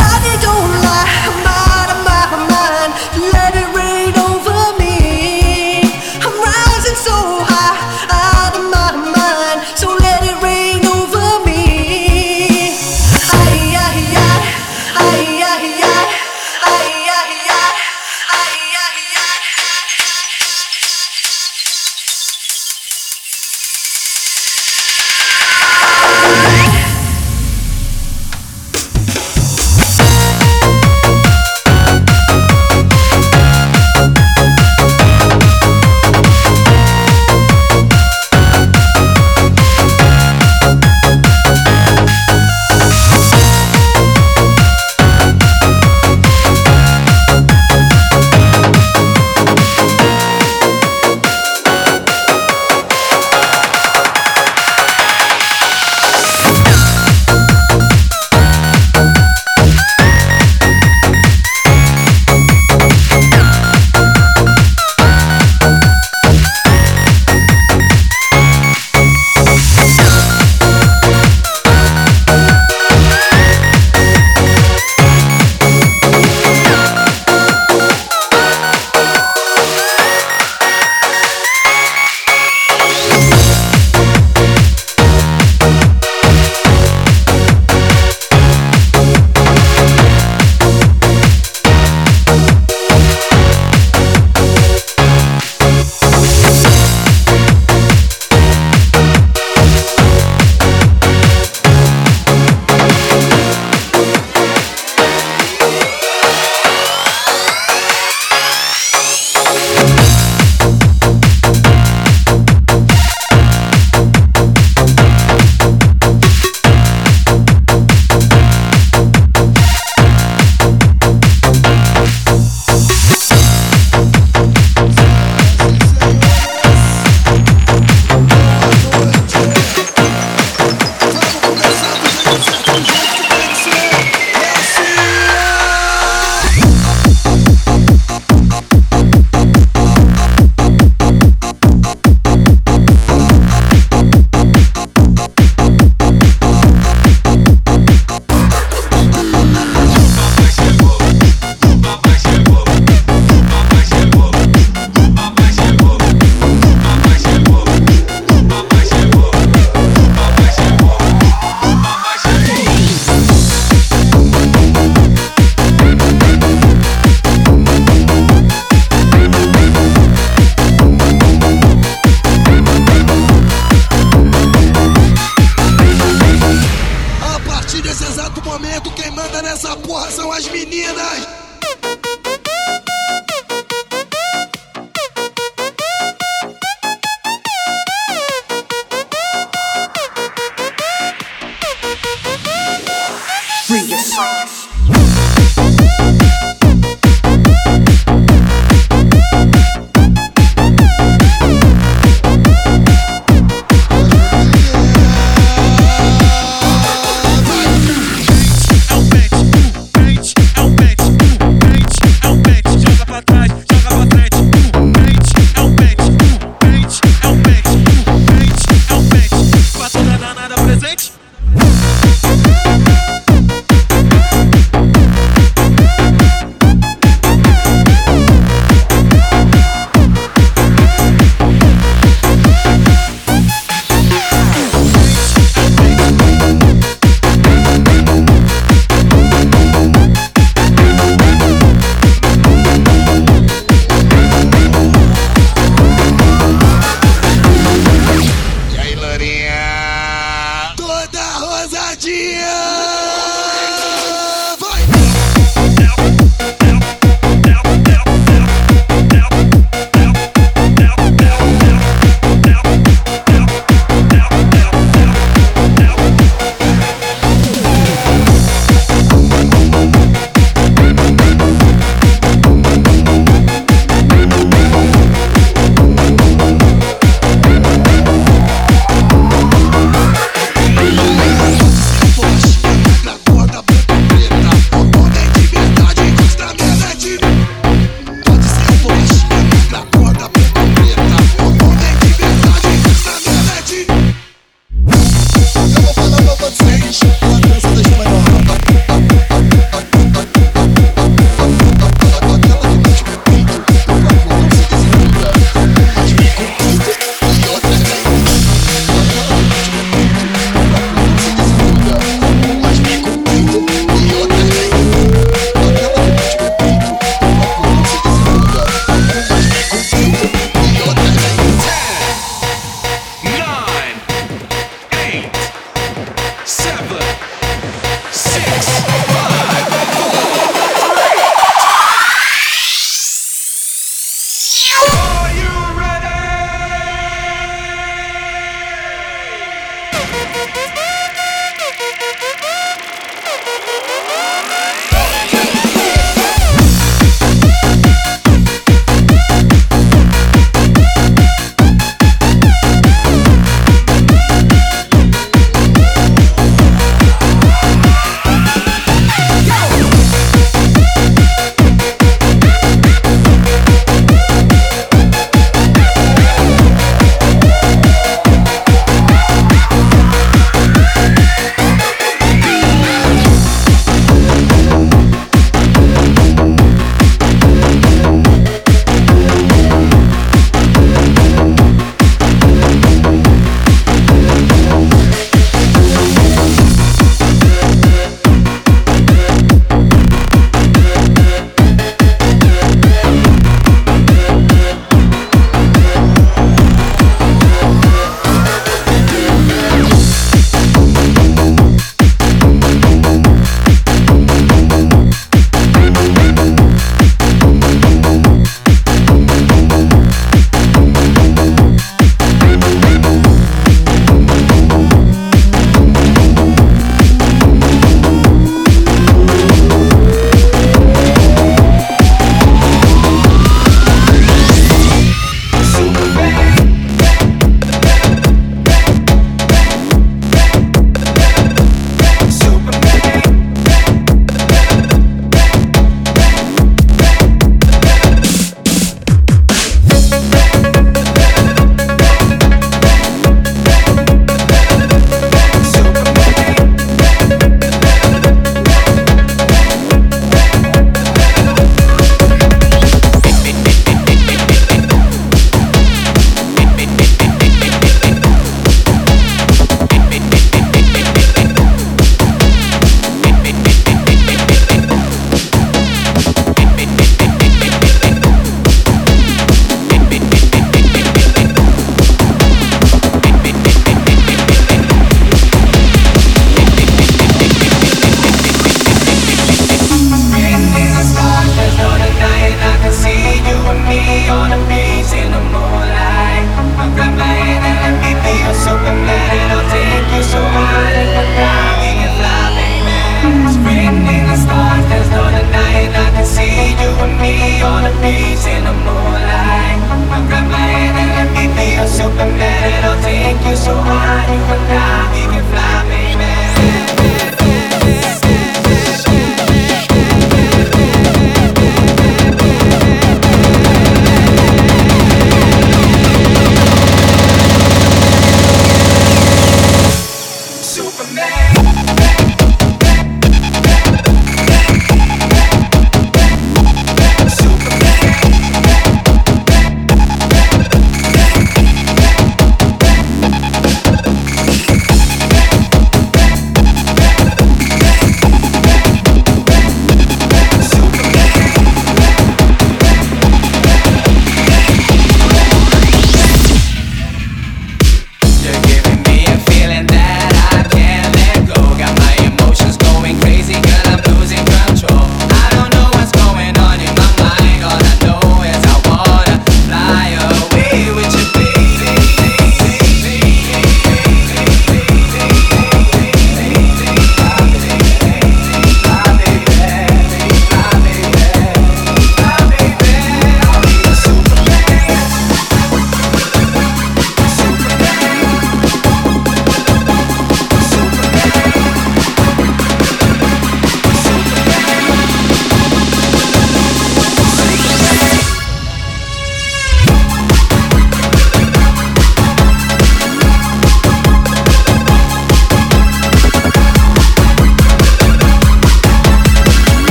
Nobody don't lie.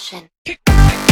Fashion.